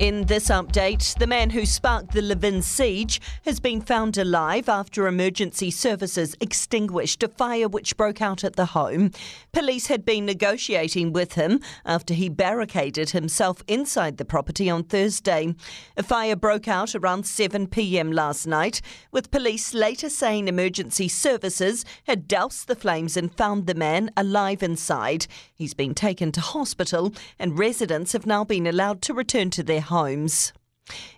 In this update, the man who sparked the Levin siege has been found alive after emergency services extinguished a fire which broke out at the home. Police had been negotiating with him after he barricaded himself inside the property on Thursday. A fire broke out around 7 pm last night, with police later saying emergency services had doused the flames and found the man alive inside. He's been taken to hospital, and residents have now been allowed to return to their homes.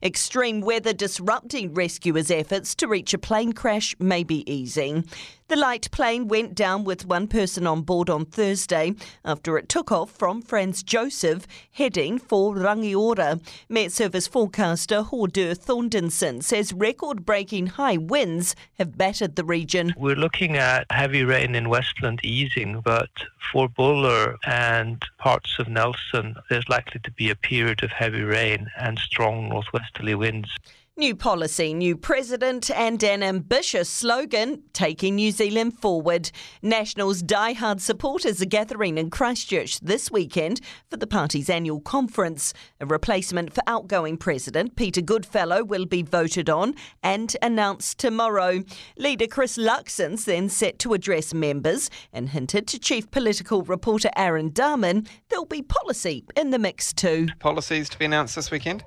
Extreme weather disrupting rescuers' efforts to reach a plane crash may be easing. The light plane went down with one person on board on Thursday after it took off from Franz Josef, heading for Rangiora. Met Service forecaster Hordur Thorndenson says record breaking high winds have battered the region. We're looking at heavy rain in Westland easing, but for Buller and parts of Nelson, there's likely to be a period of heavy rain and strong northwesterly winds. New policy, new president, and an ambitious slogan taking New Zealand forward. Nationals' die-hard supporters are gathering in Christchurch this weekend for the party's annual conference. A replacement for outgoing president Peter Goodfellow will be voted on and announced tomorrow. Leader Chris Luxon's then set to address members and hinted to chief political reporter Aaron Darman there'll be policy in the mix too. Policies to be announced this weekend?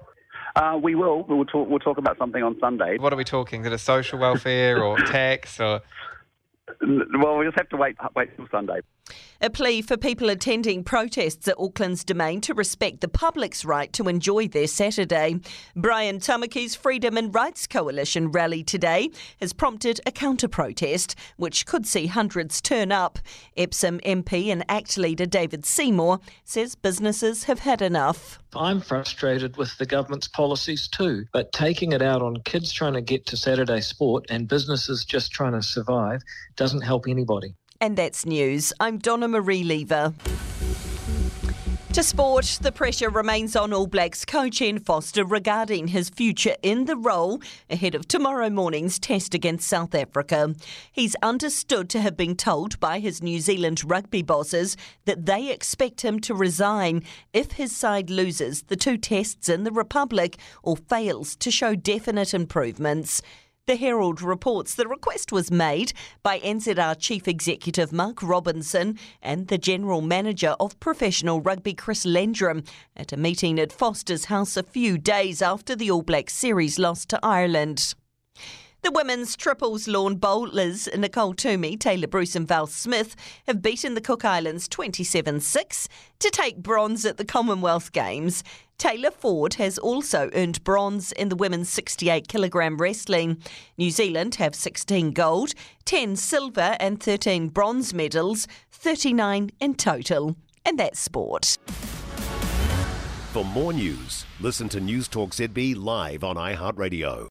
Uh, we will. We'll talk. We'll talk about something on Sunday. What are we talking? Is it social welfare or tax or? Well, we just have to wait. Wait till Sunday. A plea for people attending protests at Auckland's Domain to respect the public's right to enjoy their Saturday. Brian Tamaki's Freedom and Rights Coalition rally today has prompted a counter protest, which could see hundreds turn up. Epsom MP and ACT leader David Seymour says businesses have had enough. I'm frustrated with the government's policies too, but taking it out on kids trying to get to Saturday sport and businesses just trying to survive doesn't help anybody. And that's news. I'm Donna Marie Lever. To sport, the pressure remains on All Blacks coach Ian Foster regarding his future in the role ahead of tomorrow morning's test against South Africa. He's understood to have been told by his New Zealand rugby bosses that they expect him to resign if his side loses the two tests in the Republic or fails to show definite improvements. The Herald reports the request was made by NZR Chief Executive Mark Robinson and the General Manager of Professional Rugby Chris Lendrum at a meeting at Foster's house a few days after the All Blacks series lost to Ireland. The women's triples lawn bowlers Nicole Toomey, Tayla Bruce, and Val Smith have beaten the Cook Islands 27 6 to take bronze at the Commonwealth Games. Tayla Ford has also earned bronze in the women's 68 kilogram wrestling. New Zealand have 16 gold, 10 silver, and 13 bronze medals, 39 in total. And that's sport. For more news, listen to Newstalk ZB live on iHeartRadio.